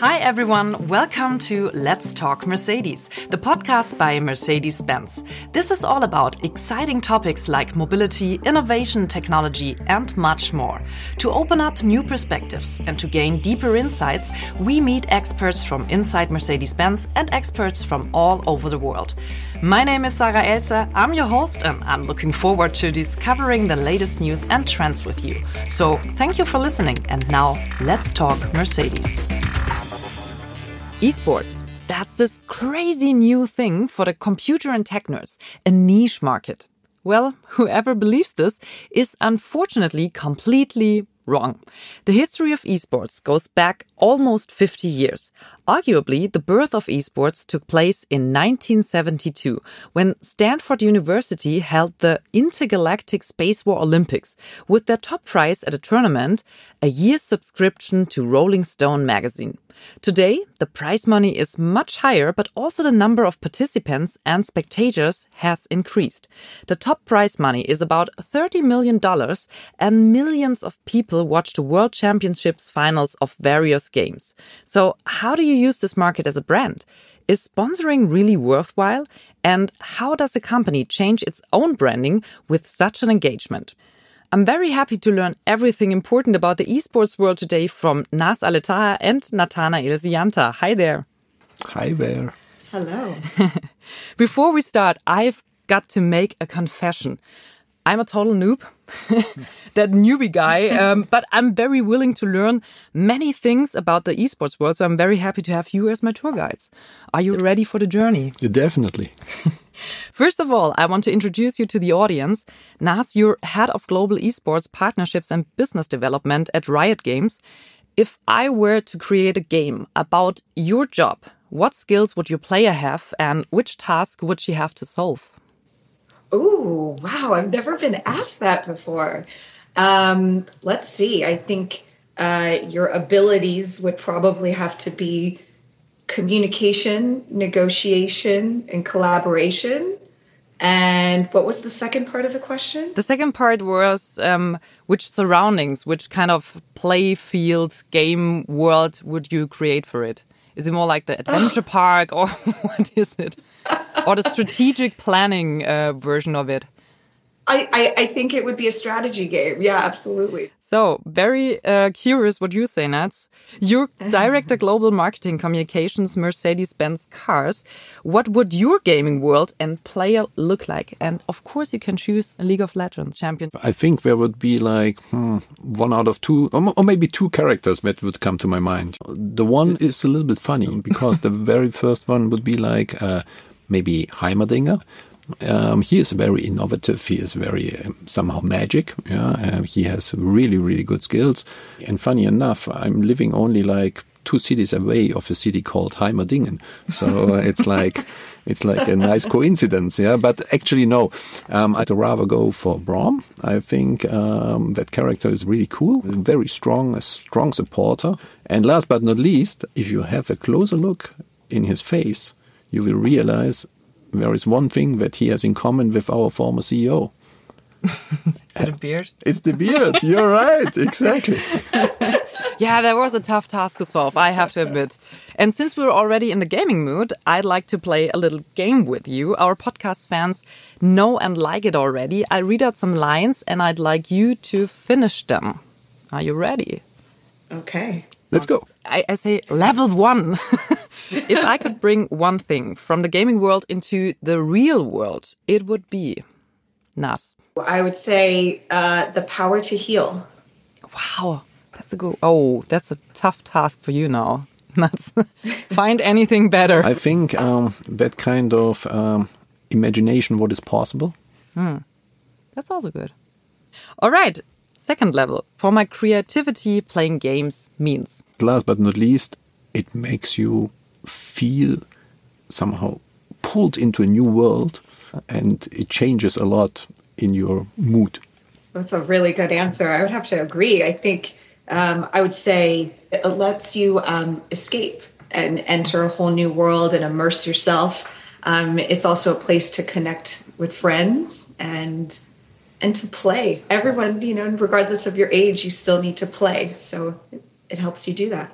Hi, everyone. Welcome to Let's Talk Mercedes, the podcast by Mercedes Benz. This is all about exciting topics like mobility, innovation, technology, and much more. To open up new perspectives and to gain deeper insights, we meet experts from inside Mercedes Benz and experts from all over the world. My name is Sarah Elser. I'm your host, and I'm looking forward to discovering the latest news and trends with you. So, thank you for listening. And now, let's talk Mercedes. Esports. That's this crazy new thing for the computer and tech nerds, a niche market. Well, whoever believes this is unfortunately completely wrong. The history of esports goes back almost 50 years. Arguably, the birth of esports took place in 1972 when Stanford University held the Intergalactic Space War Olympics with their top prize at a tournament, a year's subscription to Rolling Stone magazine. Today, the prize money is much higher, but also the number of participants and spectators has increased. The top prize money is about $30 million, and millions of people watch the World Championships finals of various games. So, how do you use this market as a brand? Is sponsoring really worthwhile? And how does a company change its own branding with such an engagement? I'm very happy to learn everything important about the esports world today from Naz Aletaha and Natanael Sijanta. Hi there. Hi there. Hello. Before we start, I've got to make a confession. I'm a total noob, that newbie guy, um, but I'm very willing to learn many things about the esports world. So I'm very happy to have you as my tour guides. Are you ready for the journey? Yeah, definitely. First of all, I want to introduce you to the audience. Naz, you're head of global esports partnerships and business development at Riot Games. If I were to create a game about your job, what skills would your player have and which task would she have to solve? Oh, wow. I've never been asked that before. Um, let's see. I think uh, your abilities would probably have to be communication, negotiation, and collaboration. And what was the second part of the question? The second part was um, which surroundings, which kind of play field, game world would you create for it? Is it more like the adventure park or what is it? or the strategic planning uh, version of it? I, I, I, think it would be a strategy game. Yeah, absolutely. So, very uh, curious what you say, Nats. You're Director Global Marketing Communications, Mercedes Benz Cars. What would your gaming world and player look like? And of course, you can choose a League of Legends champion. I think there would be like hmm, one out of two, or maybe two characters that would come to my mind. The one is a little bit funny because the very first one would be like uh, maybe Heimerdinger um, he is very innovative. He is very um, somehow magic. Yeah, uh, he has really really good skills. And funny enough, I'm living only like two cities away of a city called Heimerdingen. So uh, it's like it's like a nice coincidence, yeah. But actually, no. Um, I'd rather go for Braum. I think um, that character is really cool, very strong, a strong supporter. And last but not least, if you have a closer look in his face, you will realize there is one thing that he has in common with our former CEO. is it a beard? It's the beard. You're right. Exactly. yeah, that was a tough task to solve, I have to admit. And since we're already in the gaming mood, I'd like to play a little game with you. Our podcast fans know and like it already. I read out some lines and I'd like you to finish them. Are you ready? Okay. Let's go. I, I say level one. if I could bring one thing from the gaming world into the real world, it would be Naz. I would say uh, the power to heal. Wow, that's a good. Oh, that's a tough task for you now. Naz. Find anything better. I think um, that kind of um, imagination, what is possible. Hmm. That's also good. All right, second level for my creativity playing games means. Last but not least, it makes you feel somehow pulled into a new world and it changes a lot in your mood. That's a really good answer. I would have to agree. I think um, I would say it lets you um, escape and enter a whole new world and immerse yourself. Um, it's also a place to connect with friends and and to play. Everyone, you know, regardless of your age, you still need to play. So it, it helps you do that.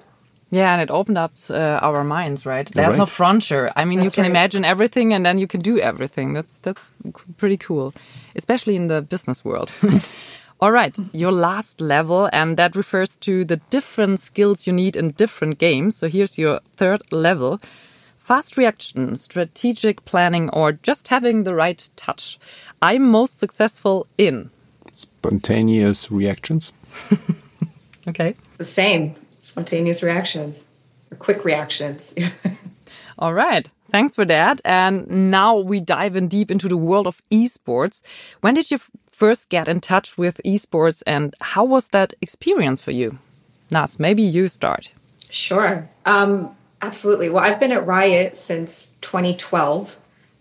Yeah, and it opened up uh, our minds, right? There's Right. no frontier. I mean, you can right. imagine everything, and then you can do everything. That's that's pretty cool, especially in the business world. All right, your last level, and that refers to the different skills you need in different games. So here's your third level: fast reaction, strategic planning, or just having the right touch. I'm most successful in. Spontaneous reactions. Okay. The same spontaneous reactions or quick reactions. All right. Thanks for that. And now we dive in deep into the world of esports. When did you first get in touch with esports and how was that experience for you? Naz, maybe you start. Sure. Um, absolutely. Well, I've been at Riot since 2012,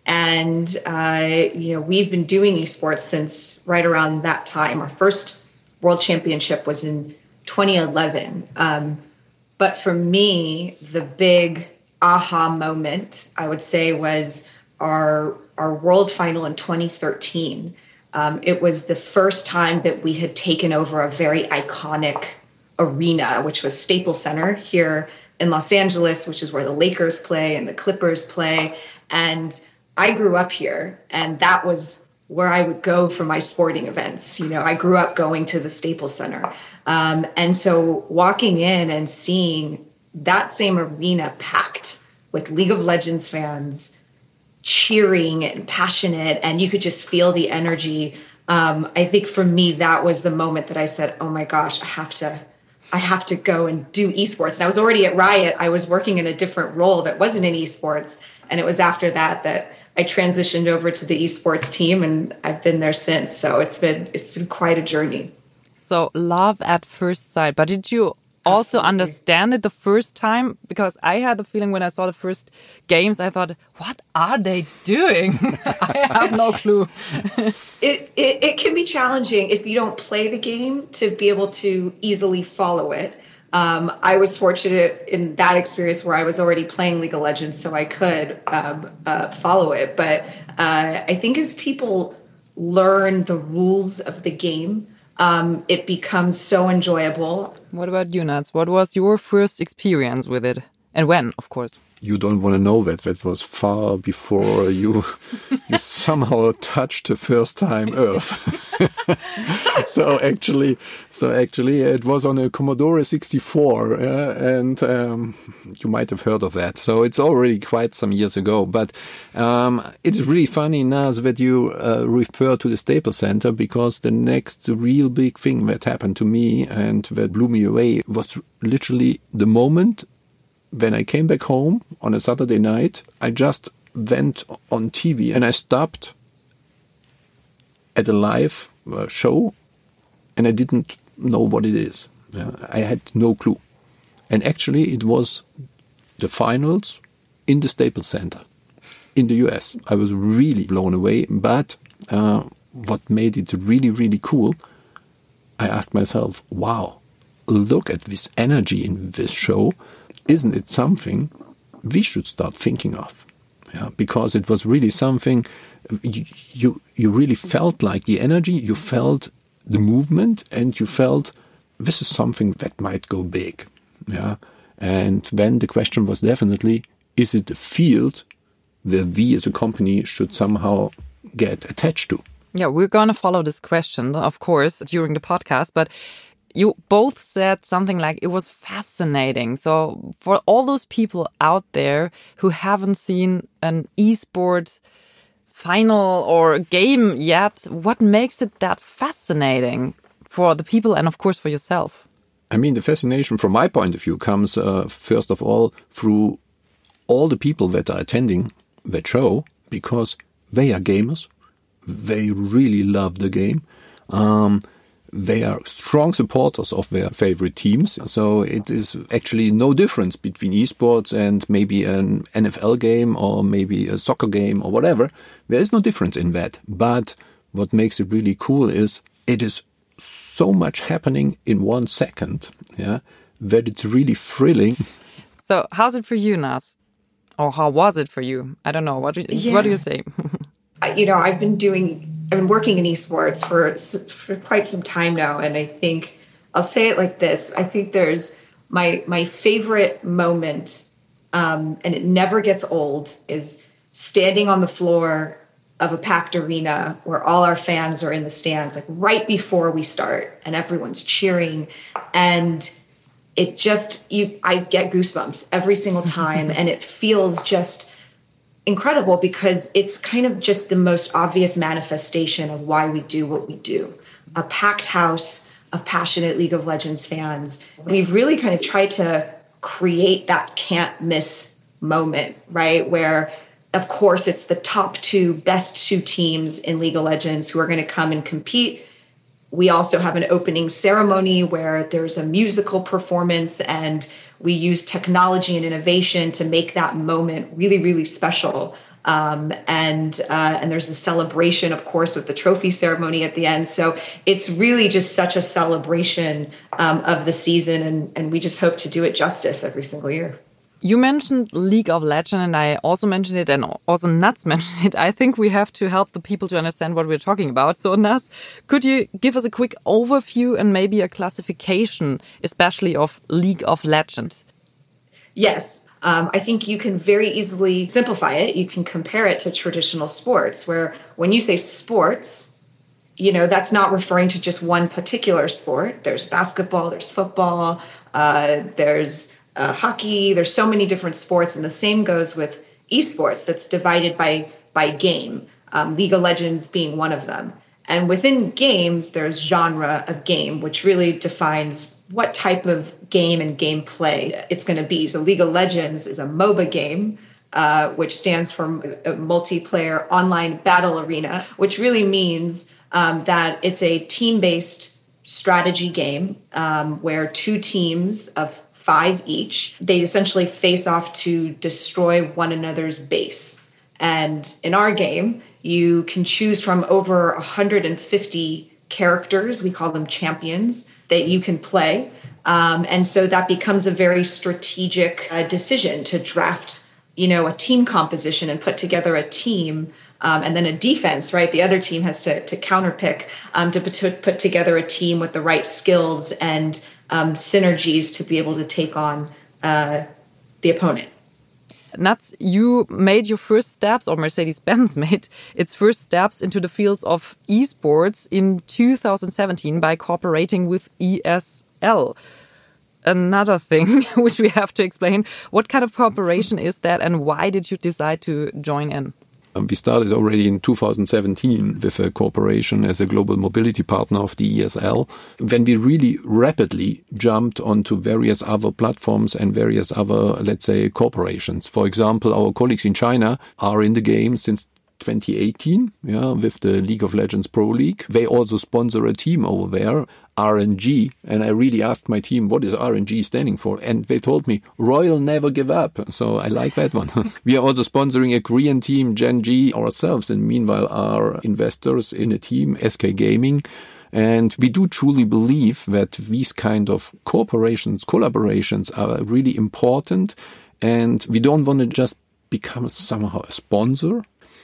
and uh, you know we've been doing esports since right around that time. Our first World Championship was in 2011. Um, but for me, the big aha moment, I would say, was our our World Final in 2013. Um, it was the first time that we had taken over a very iconic arena, which was Staples Center here in Los Angeles, which is where the Lakers play and the Clippers play. And I grew up here, and that was where I would go for my sporting events. You know, I grew up going to the Staples Center. Um, and so walking in and seeing that same arena packed with League of Legends fans, cheering and passionate, and you could just feel the energy. Um, I think for me, that was the moment that I said, "Oh my gosh, I have to, I have to go and do esports." And I was already at Riot. I was working in a different role that wasn't in esports, and it was after that that I transitioned over to the esports team, and I've been there since. So it's been it's been quite a journey. So, love at first sight. But did you also Absolutely. understand it the first time? Because I had the feeling when I saw the first games, I thought, what are they doing? I have no clue. it, it it can be challenging if you don't play the game to be able to easily follow it. Um, I was fortunate in that experience where I was already playing League of Legends, so I could um, uh, follow it. But uh, I think as people learn the rules of the game, um, it becomes so enjoyable. What about you, Nats? What was your first experience with it? And when, of course. You don't want to know that. That was far before you you somehow touched the first time Earth. so actually, so actually, it was on a Commodore 64, uh, and um, you might have heard of that. So it's already quite some years ago. But um, it's really funny, Naz, that you uh, refer to the Staples Center because the next real big thing that happened to me and that blew me away was literally the moment when I came back home on a Saturday night, I just went on TV and I stopped at a live uh, show and I didn't know what it is. Yeah, I had no clue. And actually, it was the finals in the Staples Center in the US. I was really blown away. But uh, what made it really, really cool, I asked myself, wow, look at this energy in this show. Isn't it something we should start thinking of? Yeah, because it was really something you, you you really felt like the energy, you felt the movement, and you felt this is something that might go big. Yeah, and then the question was definitely: Is it a field where we as a company should somehow get attached to? Yeah, we're going to follow this question, of course, during the podcast. But you both said something like it was fascinating. So, for all those people out there who haven't seen an esports final or game yet, what makes it that fascinating for the people and, of course, for yourself? I mean, the fascination from my point of view comes uh, first of all through all the people that are attending that show because they are gamers. They really love the game. Um, they are strong supporters of their favorite teams. So it is actually no difference between esports and maybe an NFL game or maybe a soccer game or whatever. There is no difference in that. But what makes it really cool is it is so much happening in one second, yeah, that it's really thrilling. So, how's it for you, Naz? Or how was it for you? I don't know. What do you, what do you say? You know, I've been doing, I've been working in esports for for quite some time now, and I think I'll say it like this: I think there's my my favorite moment, um, and it never gets old, is standing on the floor of a packed arena where all our fans are in the stands, like right before we start, and everyone's cheering, and it just you I get goosebumps every single time, and it feels just incredible because it's kind of just the most obvious manifestation of why we do what we do. A packed house of passionate League of Legends fans. We've really kind of tried to create that can't miss moment, right? Where of course it's the top two best two teams in League of Legends who are going to come and compete. We also have an opening ceremony where there's a musical performance and we use technology and innovation to make that moment really, really special. Um, and uh, and there's a celebration, of course, with the trophy ceremony at the end. So it's really just such a celebration um, of the season, and and we just hope to do it justice every single year. You mentioned League of Legends, and I also mentioned it, and also Nats mentioned it. I think we have to help the people to understand what we're talking about. So, Nuts, could you give us a quick overview and maybe a classification, especially of League of Legends? Yes. Um, I think you can very easily simplify it. You can compare it to traditional sports, where when you say sports, you know, that's not referring to just one particular sport. There's basketball, there's football, uh, there's uh, hockey. There's so many different sports, and the same goes with esports. That's divided by by game. Um, League of Legends being one of them. And within games, there's genre of game, which really defines what type of game and gameplay it's going to be. So, League of Legends is a MOBA game, uh, which stands for multiplayer online battle arena, which really means um, that it's a team based strategy game um, where two teams of five each. They essentially face off to destroy one another's base. And in our game, you can choose from over 150 characters, we call them champions, that you can play. Um, and so that becomes a very strategic uh, decision to draft, you know, a team composition and put together a team um, and then a defense, right? The other team has to, to counterpick um, to, to put together a team with the right skills and um, synergies to be able to take on uh, the opponent. Nats, you made your first steps, or Mercedes Benz made its first steps into the fields of esports in 2017 by cooperating with ESL. Another thing which we have to explain what kind of cooperation is that, and why did you decide to join in? Um, we started already in 2017 with a cooperation as a global mobility partner of the ESL. When we really rapidly jumped onto various other platforms and various other, let's say, corporations. For example, our colleagues in China are in the game since 2018, yeah, with the League of Legends Pro League. They also sponsor a team over there, RNG. And I really asked my team, what is RNG standing for? And they told me, Royal Never Give Up. So I like that one. we are also sponsoring a Korean team, Gen G, ourselves. And meanwhile, are investors in a team, SK Gaming. And we do truly believe that these kind of corporations, collaborations are really important. And we don't want to just become somehow a sponsor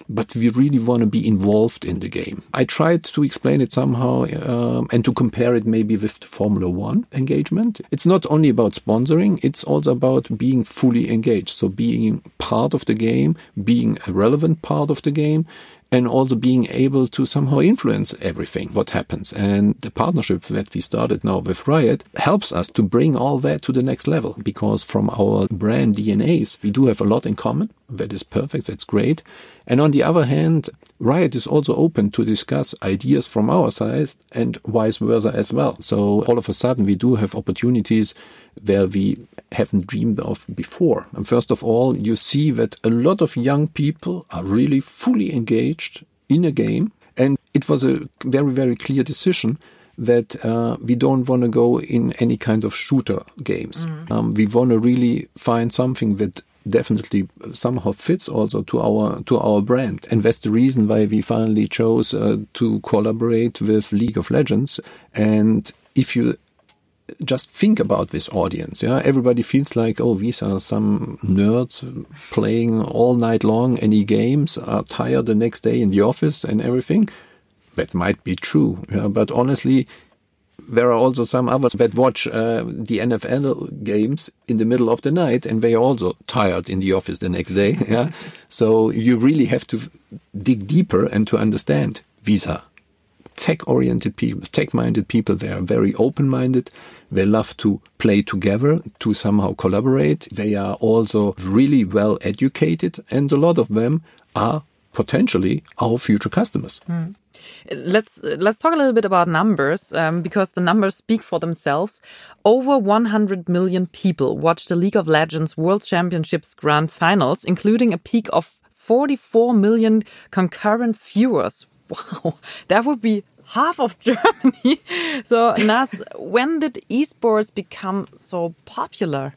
but we really want to be involved in the game. I tried to explain it somehow um, and to compare it maybe with the Formula One engagement. It's not only about sponsoring, it's also about being fully engaged. So being part of the game, being a relevant part of the game, and also being able to somehow influence everything what happens and the partnership that we started now with riot helps us to bring all that to the next level because from our brand dnas we do have a lot in common that is perfect that's great and on the other hand, Riot is also open to discuss ideas from our side and vice versa as well. So all of a sudden we do have opportunities where we haven't dreamed of before. And first of all, you see that a lot of young people are really fully engaged in a game. And it was a very, very clear decision that uh, we don't want to go in any kind of shooter games. Mm. Um, we want to really find something that definitely somehow fits also to our to our brand. And that's the reason why we finally chose uh, to collaborate with League of Legends. And if you just think about this audience yeah everybody feels like oh these are some nerds playing all night long any games are tired the next day in the office and everything. That might be true yeah but honestly there are also some others that watch uh, the NFL games in the middle of the night and they are also tired in the office the next day. Yeah. so you really have to dig deeper and to understand are tech oriented people, tech minded people. They are very open minded. They love to play together, to somehow collaborate. They are also really well educated and a lot of them are potentially our future customers. Mm. Let's let's talk a little bit about numbers um, because the numbers speak for themselves. Over 100 million people watched the League of Legends World Championships Grand Finals, including a peak of 44 million concurrent viewers. Wow, that would be half of Germany. so, Naz, when did esports become so popular?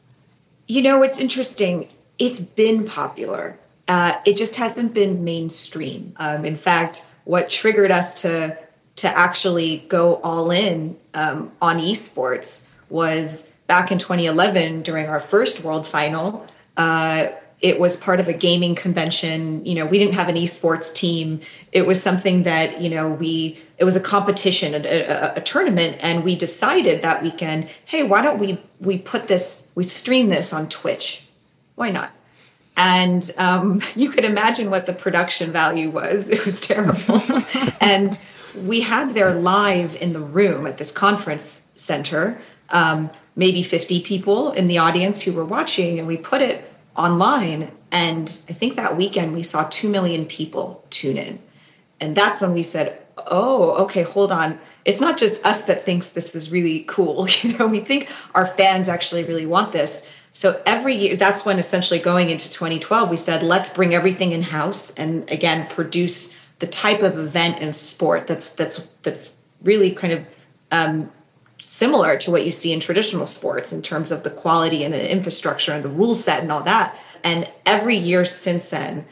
You know, it's interesting. It's been popular. Uh, it just hasn't been mainstream. Um, in fact, what triggered us to to actually go all in um, on esports was back in 2011 during our first world final. Uh, it was part of a gaming convention. You know, we didn't have an esports team. It was something that you know we. It was a competition, a, a, a tournament, and we decided that weekend, hey, why don't we we put this, we stream this on Twitch? Why not? And um, you could imagine what the production value was. It was terrible. and we had there live in the room at this conference center, um, maybe 50 people in the audience who were watching, and we put it online. And I think that weekend we saw 2 million people tune in. And that's when we said, oh, okay, hold on. It's not just us that thinks this is really cool. You know, we think our fans actually really want this. So every year, that's when essentially going into 2012, we said, let's bring everything in house and again produce the type of event and sport that's that's that's really kind of um, similar to what you see in traditional sports in terms of the quality and the infrastructure and the rule set and all that. And every year since then,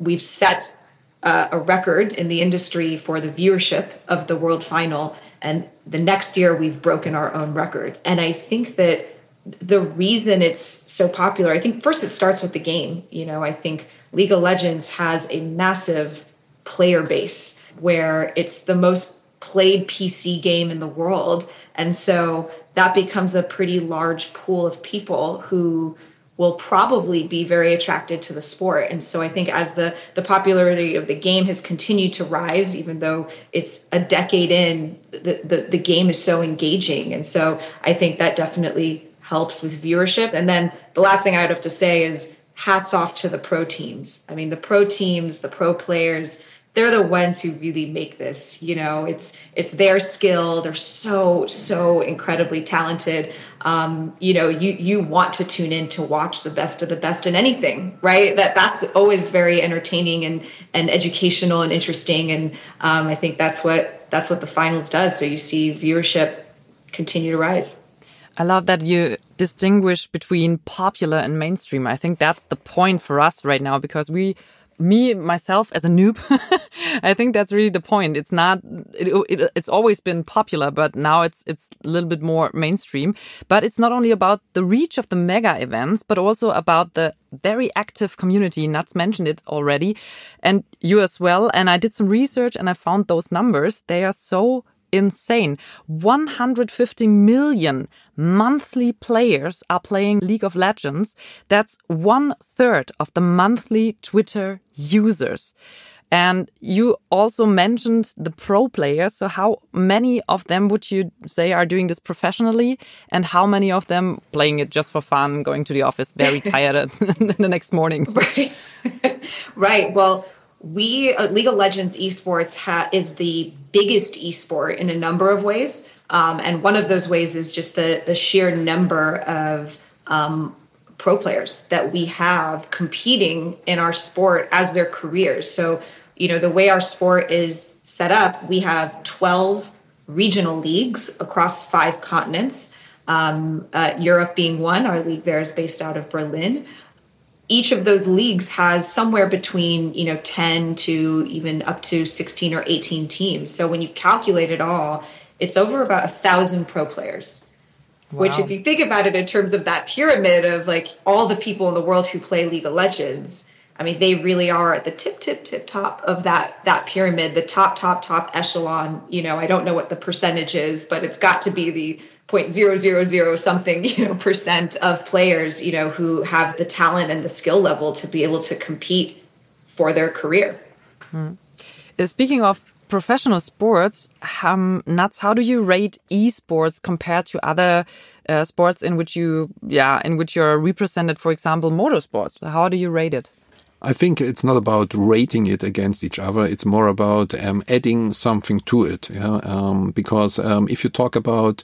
we've set uh, a record in the industry for the viewership of the World Final. And the next year, we've broken our own record. And I think that the reason it's so popular, I think first it starts with the game. You know, I think League of Legends has a massive player base where it's the most played PC game in the world. And so that becomes a pretty large pool of people who will probably be very attracted to the sport. And so I think as the the popularity of the game has continued to rise, even though it's a decade in, the, the, the game is so engaging. And so I think that definitely helps with viewership. And then the last thing I'd have to say is hats off to the pro teams. I mean, the pro teams, the pro players, they're the ones who really make this you know it's it's their skill. They're so so incredibly talented. Um, you know you you want to tune in to watch the best of the best in anything right? That that's always very entertaining and and educational and interesting. And um, i think that's what that's what the finals does. So you see viewership continue to rise I love that you distinguish between popular and mainstream. I think that's the point for us right now because we, me myself as a noob, I think that's really the point. It's not, it, it, it's always been popular, but now it's it's a little bit more mainstream. But it's not only about the reach of the mega events, but also about the very active community. nuts mentioned it already, and you as well. And I did some research and I found those numbers. They are so insane. 150 million monthly players are playing League of Legends. That's one third of the monthly Twitter users. And you also mentioned the pro players. So, how many of them would you say are doing this professionally? And how many of them playing it just for fun, going to the office very tired the next morning? Right. right. Well, we uh, League of Legends esports ha- is the biggest esport in a number of ways, um, and one of those ways is just the the sheer number of um, pro players that we have competing in our sport as their careers. So, you know, the way our sport is set up, we have twelve regional leagues across five continents. Um, uh, Europe being one, our league there is based out of Berlin each of those leagues has somewhere between you know 10 to even up to 16 or 18 teams so when you calculate it all it's over about a thousand pro players wow. which if you think about it in terms of that pyramid of like all the people in the world who play league of legends I mean, they really are at the tip, tip, tip top of that that pyramid, the top, top, top echelon. You know, I don't know what the percentage is, but it's got to be the point zero zero zero something you know percent of players you know who have the talent and the skill level to be able to compete for their career. Hmm. Speaking of professional sports, um, Nats, how do you rate esports compared to other uh, sports in which you, yeah, in which you're represented? For example, motorsports. How do you rate it? I think it's not about rating it against each other. It's more about um, adding something to it. Yeah? Um, because um, if you talk about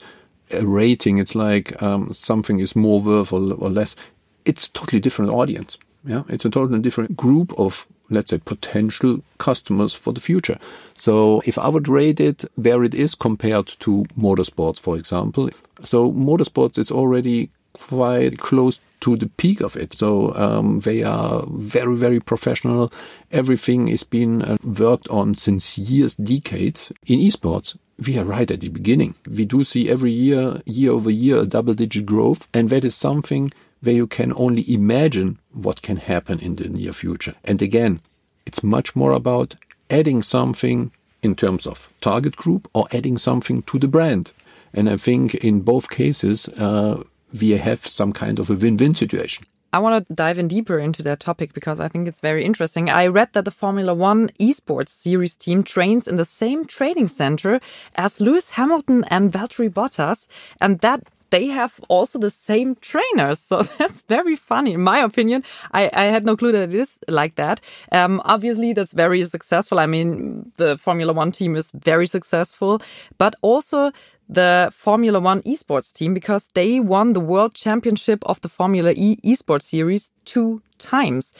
a rating, it's like um, something is more worth or, or, less. It's totally different audience. Yeah, it's a totally different group of let's say potential customers for the future. So if I would rate it where it is compared to motorsports, for example, so motorsports is already quite close to the peak of it. So um, they are very, very professional. Everything is being uh, worked on since years, decades. In esports, we are right at the beginning. We do see every year, year over year, a double digit growth. And that is something where you can only imagine what can happen in the near future. And again, it's much more about adding something in terms of target group or adding something to the brand. And I think in both cases, uh, we have some kind of a win-win situation. I want to dive in deeper into that topic because I think it's very interesting. I read that the Formula One esports series team trains in the same training center as Lewis Hamilton and Valtteri Bottas, and that they have also the same trainers. So that's very funny. In my opinion, I, I had no clue that it is like that. Um, obviously, that's very successful. I mean, the Formula One team is very successful, but also the Formula One esports team because they won the world championship of the Formula E esports series two times.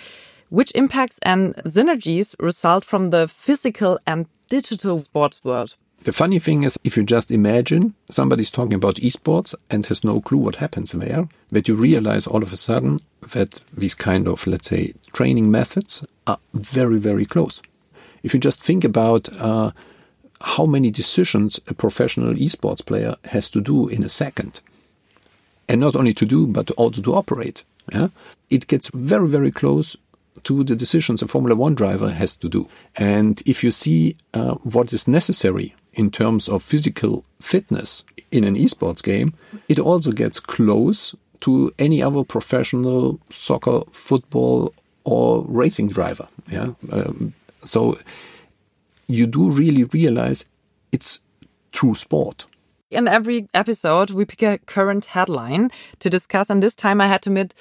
Which impacts and synergies result from the physical and digital sports world? The funny thing is, if you just imagine somebody's talking about esports and has no clue what happens there, that you realize all of a sudden that these kind of, let's say, training methods are very, very close. If you just think about uh, how many decisions a professional esports player has to do in a second. And not only to do, but also to operate. Yeah? It gets very, very close to the decisions a Formula One driver has to do. And if you see uh, what is necessary in terms of physical fitness in an esports game, it also gets close to any other professional soccer, football, or racing driver. Yeah. Um, so you do really realize it's true sport. In every episode, we pick a current headline to discuss. And this time I had to admit,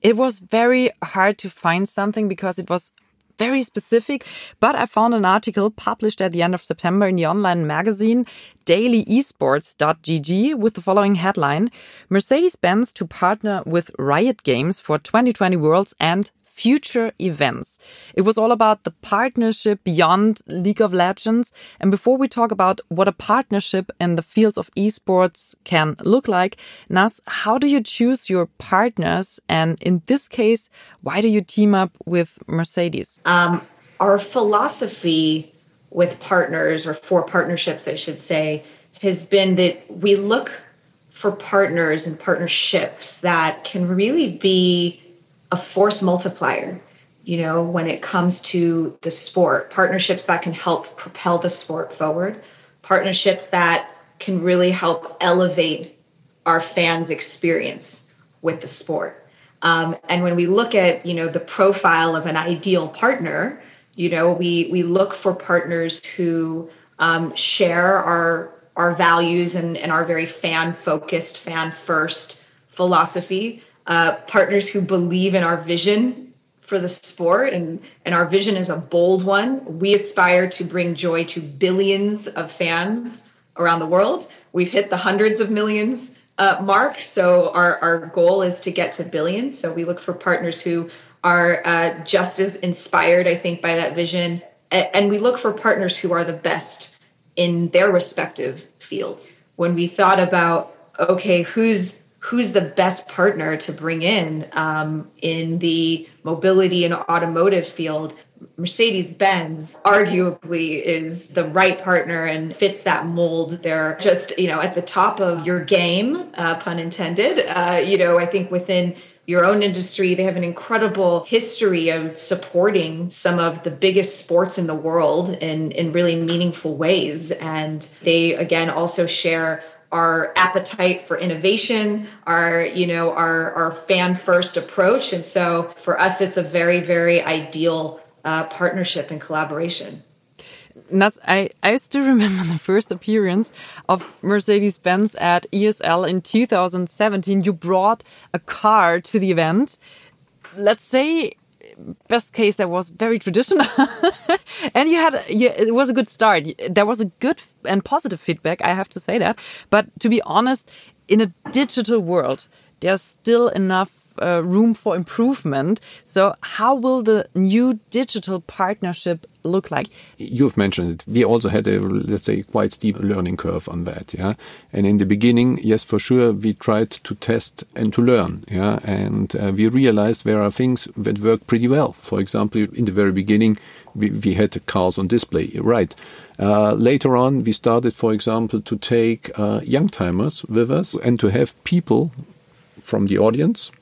it was very hard to find something because it was very specific, but I found an article published at the end of September in the online magazine dailyesports.gg with the following headline Mercedes Benz to partner with Riot Games for 2020 Worlds and future events. It was all about the partnership beyond League of Legends. And before we talk about what a partnership in the fields of esports can look like, Naz, how do you choose your partners? And in this case, why do you team up with Mercedes? Um, our philosophy with partners, or for partnerships, I should say, has been that we look for partners and partnerships that can really be a force multiplier you know when it comes to the sport. Partnerships that can help propel the sport forward. Partnerships that can really help elevate our fans experience with the sport. Um, and when we look at you know the profile of an ideal partner you know we we look for partners who um, share our our values and, and our very fan focused fan first philosophy uh, partners who believe in our vision for the sport and and our vision is a bold one. We aspire to bring joy to billions of fans around the world. We've hit the hundreds of millions uh, mark so our, our goal is to get to billions. So we look for partners who are uh, just as inspired i think by that vision. And, and we look for partners who are the best in their respective fields. When we thought about okay who's who's the best partner to bring in um, in the mobility and automotive field mercedes benz arguably is the right partner and fits that mold they're just you know at the top of your game uh, pun intended uh, you know i think within your own industry. They have an incredible history of supporting some of the biggest sports in the world in, in really meaningful ways. And they, again, also share our appetite for innovation, our, you know, our, our fan first approach. And so for us, it's a very, very ideal uh, partnership and collaboration. That's, I, I still remember the first appearance of Mercedes Benz at ESL in 2017. You brought a car to the event. Let's say, best case, that was very traditional. and you had, you, it was a good start. There was a good and positive feedback, I have to say that. But to be honest, in a digital world, there's still enough uh, room for improvement. So, how will the new digital partnership look like? You've mentioned it. We also had a, let's say, quite steep learning curve on that. Yeah. And in the beginning, yes, for sure, we tried to test and to learn. Yeah. And uh, we realized there are things that work pretty well. For example, in the very beginning, we, we had cars on display. Right. Uh, later on, we started, for example, to take uh, young timers with us and to have people from the audience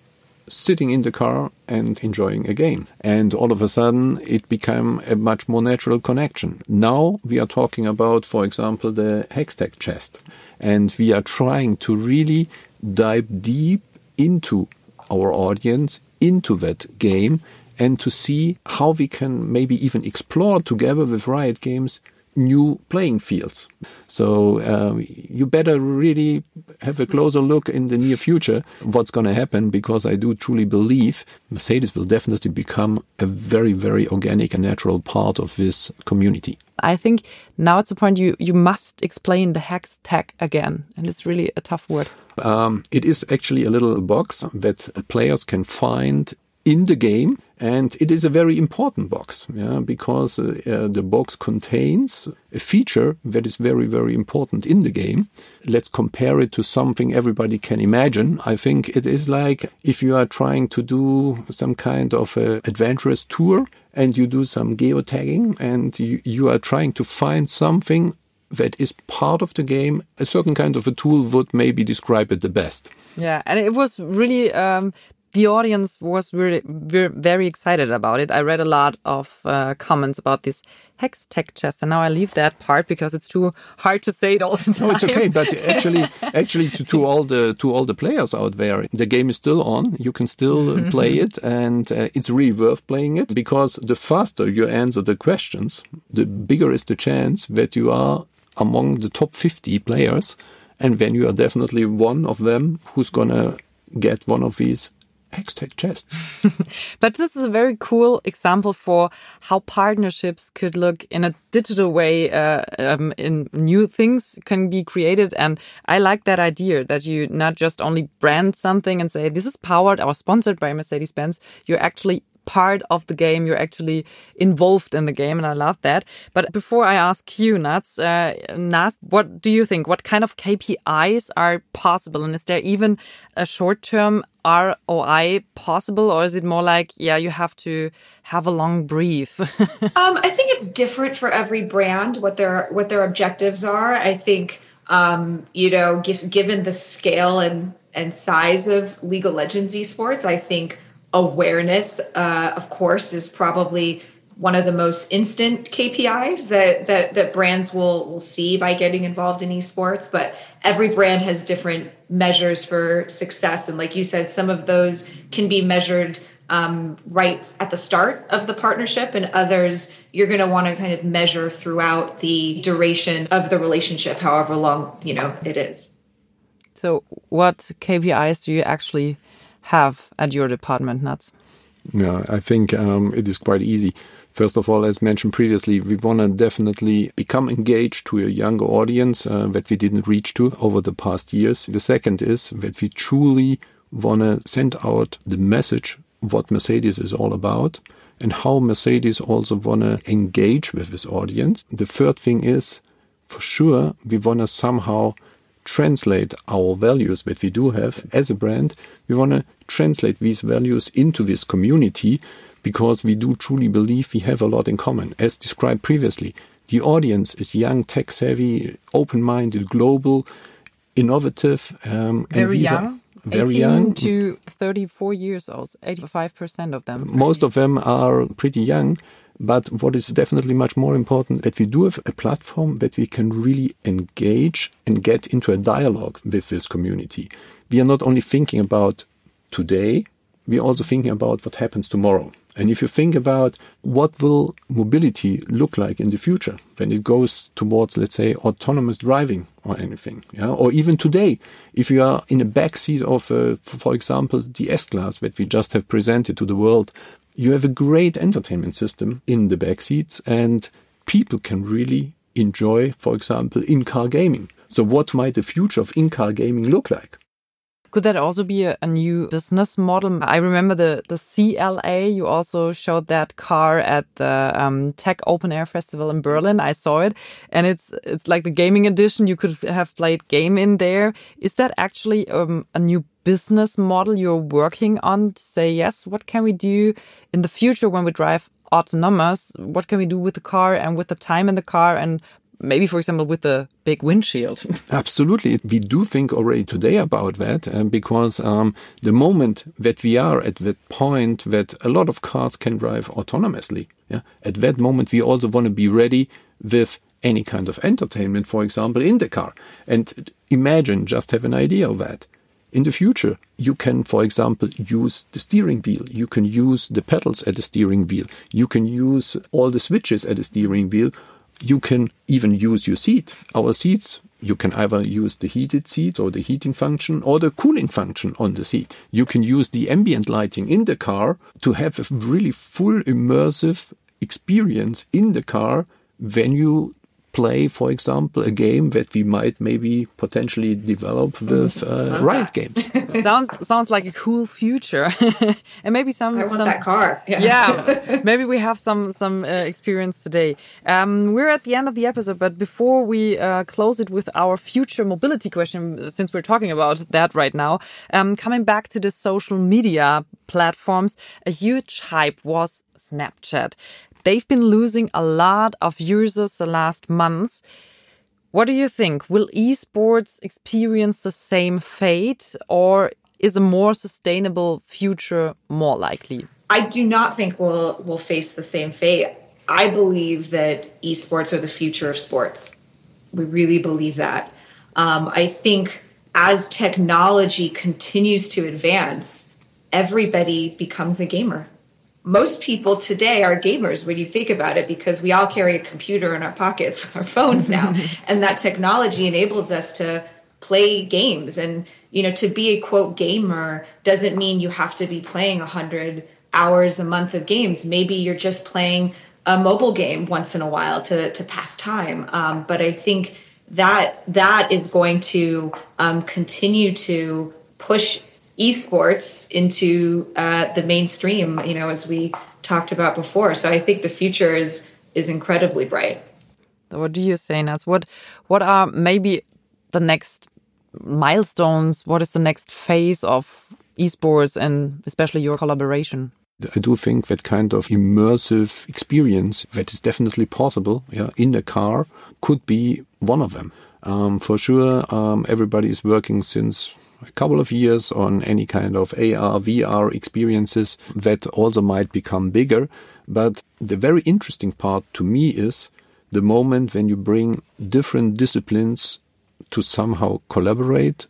sitting in the car and enjoying a game. And all of a sudden, it became a much more natural connection. Now we are talking about, for example, the Hextech chest. And we are trying to really dive deep into our audience, into that game, and to see how we can maybe even explore together with Riot Games new playing fields. So um, you better really have a closer look in the near future what's going to happen because I do truly believe Mercedes will definitely become a very, very organic and natural part of this community. I think now it's the point you, you must explain the Hextech again, and it's really a tough word. Um, it is actually a little box that players can find in the game. And it is a very important box, yeah, because uh, uh, the box contains a feature that is very, very important in the game. Let's compare it to something everybody can imagine. I think it is like if you are trying to do some kind of a adventurous tour and you do some geotagging and you, you are trying to find something that is part of the game, a certain kind of a tool would maybe describe it the best. Yeah, and it was really um, the audience was really, very excited about it. I read a lot of uh, comments about this hex tech chest, and now I leave that part because it's too hard to say it all the time. No, it's okay, but actually, actually, to, to all the to all the players out there, the game is still on. You can still play it, and uh, it's really worth playing it because the faster you answer the questions, the bigger is the chance that you are among the top 50 players, and then you are definitely one of them who's gonna get one of these Hextech chests. but this is a very cool example for how partnerships could look in a digital way. Uh, um, in new things can be created, and I like that idea that you not just only brand something and say this is powered or sponsored by Mercedes Benz. You're actually part of the game. You're actually involved in the game, and I love that. But before I ask you, Nats, uh, Nats, what do you think? What kind of KPIs are possible, and is there even a short-term ROI possible, or is it more like, yeah, you have to have a long brief? um, I think it's different for every brand what their what their objectives are. I think um, you know, just given the scale and and size of League of Legends esports, I think awareness, uh, of course, is probably one of the most instant KPIs that, that that brands will will see by getting involved in esports. But every brand has different measures for success, and like you said, some of those can be measured um, right at the start of the partnership, and others you're going to want to kind of measure throughout the duration of the relationship, however long you know it is. So, what KPIs do you actually have at your department, Nats? Yeah, I think um, it is quite easy. First of all, as mentioned previously, we want to definitely become engaged to a younger audience uh, that we didn't reach to over the past years. The second is that we truly want to send out the message what Mercedes is all about and how Mercedes also want to engage with this audience. The third thing is, for sure, we want to somehow translate our values that we do have as a brand. We want to translate these values into this community because we do truly believe we have a lot in common. As described previously, the audience is young, tech savvy, open minded, global, innovative. Um, Very young. very 18 young. to 34 years old, 85% of them. Most of them are pretty young. But what is definitely much more important that we do have a platform that we can really engage and get into a dialogue with this community. We are not only thinking about today, we are also thinking about what happens tomorrow. And if you think about what will mobility look like in the future when it goes towards, let's say, autonomous driving or anything, yeah, or even today, if you are in a back seat of, uh, for example, the S-Class that we just have presented to the world, you have a great entertainment system in the back seats and people can really enjoy, for example, in-car gaming. So what might the future of in-car gaming look like? Could that also be a, a, new business model? I remember the, the CLA. You also showed that car at the um, Tech Open Air Festival in Berlin. I saw it, and it's it's like the gaming edition. You could have played game in there. Is that actually um, a new business model you're working on? To say yes, what can we do in the future when we drive autonomous? What can we do with the car and with the time in the car and maybe for example with the big windshield. Absolutely. We do think already today about that um, because um, the moment that we are at that point that a lot of cars can drive autonomously yeah, at that moment we also want to be ready with any kind of entertainment for example in the car. And imagine just have an idea of that. In the future, you can, for example, use the steering wheel. You can use the pedals at the steering wheel. You can use all the switches at the steering wheel you can even use your seat. Our seats, you can either use the heated seat or the heating function or the cooling function on the seat. You can use the ambient lighting in the car to have a really full immersive experience in the car when you play, for example, a game that we might maybe potentially develop with uh, riot games. sounds sounds like a cool future, and maybe some. I want some, that car. Yeah, yeah maybe we have some some uh, experience today. Um, we're at the end of the episode, but before we uh, close it with our future mobility question, since we're talking about that right now, um, coming back to the social media platforms, a huge hype was Snapchat. They've been losing a lot of users the last months. What do you think? Will esports experience the same fate or is a more sustainable future more likely? I do not think we'll will face the same fate. I believe that esports are the future of sports. We really believe that. Um, I think as technology continues to advance, everybody becomes a gamer most people today are gamers when you think about it because we all carry a computer in our pockets our phones now. And that technology enables us to play games. And you know to be a quote gamer doesn't mean you have to be playing 100 hours a month of games. Maybe you're just playing a mobile game once in a while to to pass time. Um, but i think that that is going to um, continue to push esports into uh, the mainstream, you know, as we talked about before. So I think the future is is incredibly bright. What do you say, Nats? What what are maybe the next milestones? What is the next phase of esports and especially your collaboration? I do think that kind of immersive experience that is definitely possible yeah, in a car could be one of them. Um, for sure, um, everybody is working since a couple of years on any kind of AR, VR experiences that also might become bigger. But the very interesting part to me is the moment when you bring different disciplines to somehow collaborate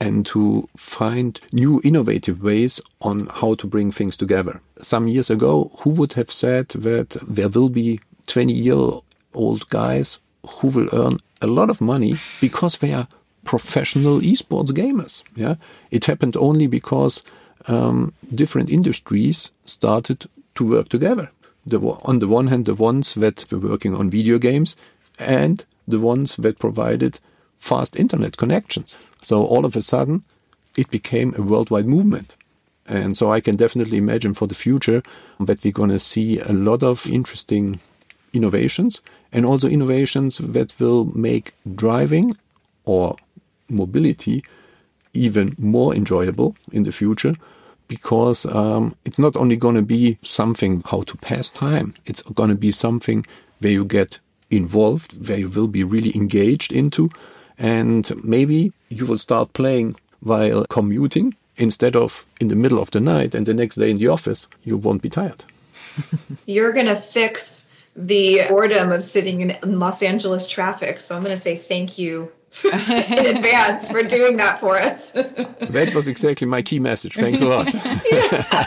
and to find new innovative ways on how to bring things together. Some years ago, who would have said that there will be 20 year old guys who will earn a lot of money because they are professional esports gamers. Yeah, it happened only because um, different industries started to work together. The, on the one hand, the ones that were working on video games and the ones that provided fast internet connections. So all of a sudden, it became a worldwide movement. And so I can definitely imagine for the future that we're going to see a lot of interesting innovations and also innovations that will make driving or mobility even more enjoyable in the future because um, it's not only going to be something how to pass time, it's going to be something where you get involved, where you will be really engaged into, and maybe you will start playing while commuting instead of in the middle of the night and the next day in the office, you won't be tired. You're going to fix the boredom of sitting in Los Angeles traffic. So I'm going to say thank you in advance for doing that for us. that was exactly my key message. Thanks a lot.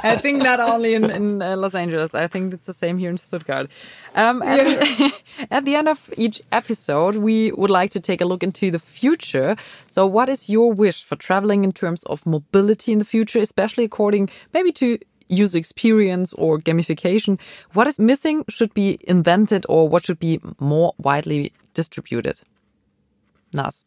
I think not only in, in uh, Los Angeles, I think it's the same here in Stuttgart. Um, at, yeah. at the end of each episode, we would like to take a look into the future. So, what is your wish for traveling in terms of mobility in the future, especially according maybe to user experience or gamification? What is missing, should be invented, or what should be more widely distributed? Naz?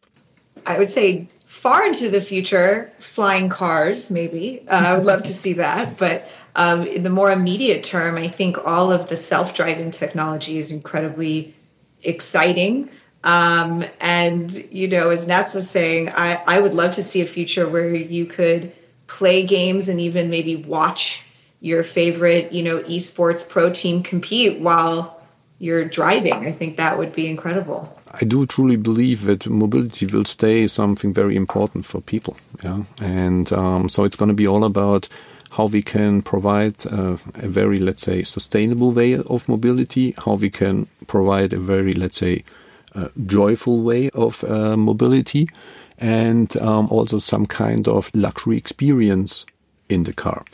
I would say far into the future, flying cars, maybe. Uh, I would love to see that. But um, in the more immediate term, I think all of the self driving technology is incredibly exciting. Um, and, you know, as Nats was saying, I, I would love to see a future where you could play games and even maybe watch your favorite, you know, esports pro team compete while you're driving. I think that would be incredible. I do truly believe that mobility will stay something very important for people. Yeah, and um, so it's going to be all about how we can provide uh, a very, let's say, sustainable way of mobility, how we can provide a very, let's say, uh, joyful way of uh, mobility, and um, also some kind of luxury experience in the car.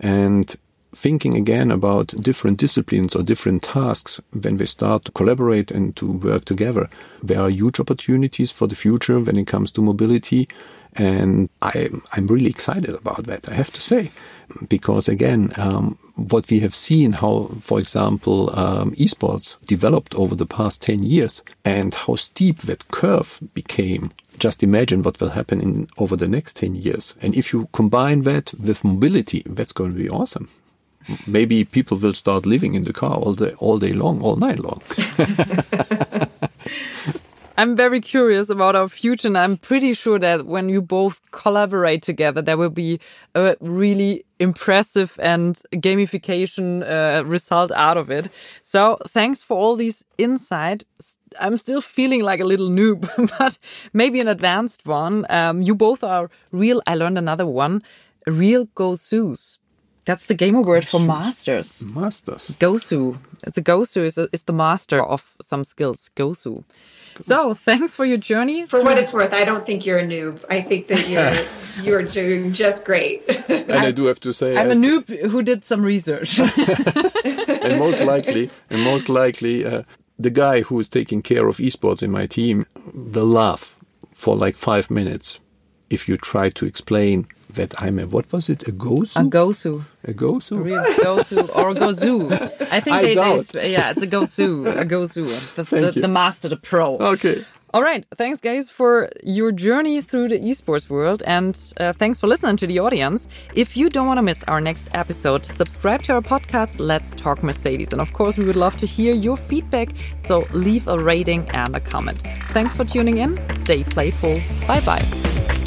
And thinking again about different disciplines or different tasks when we start to collaborate and to work together. There are huge opportunities for the future when it comes to mobility. And I, I'm really excited about that, I have to say. Because again, um, what we have seen, how, for example, um, esports developed over the past 10 years and how steep that curve became just imagine what will happen in over the next 10 years. And if you combine that with mobility, that's going to be awesome maybe people will start living in the car all day, all day long, all night long. I'm very curious about our future, and I'm pretty sure that when you both collaborate together, there will be a really impressive and gamification uh, result out of it. So, thanks for all these insight. I'm still feeling like a little noob, but maybe an advanced one. Um, you both are real. I learned another one. Real Gosus. That's the gamer word for masters. Masters. Gosu. It's a Gosu is, a, is the master of some skills. Gosu. So thanks for your journey. For what it's worth, I don't think you're a noob. I think that you're you're doing just great. and I, I do have to say, I'm a noob who did some research. and most likely, and most likely, uh, the guy who is taking care of esports in my team will laugh for like five minutes if you try to explain that I'm a what was it a gosu? A gosu. A gosu. A real gosu or a gozu. I think I they, they yeah it's a gosu a gosu the, the, the, master the pro. Okay. All right, thanks guys for your journey through the esports world and uh, thanks for listening to the audience. If you don't want to miss our next episode, subscribe to our podcast Let's Talk Mercedes. And of course, we would love to hear your feedback, so leave a rating and a comment. Thanks for tuning in. Stay playful. Bye-bye.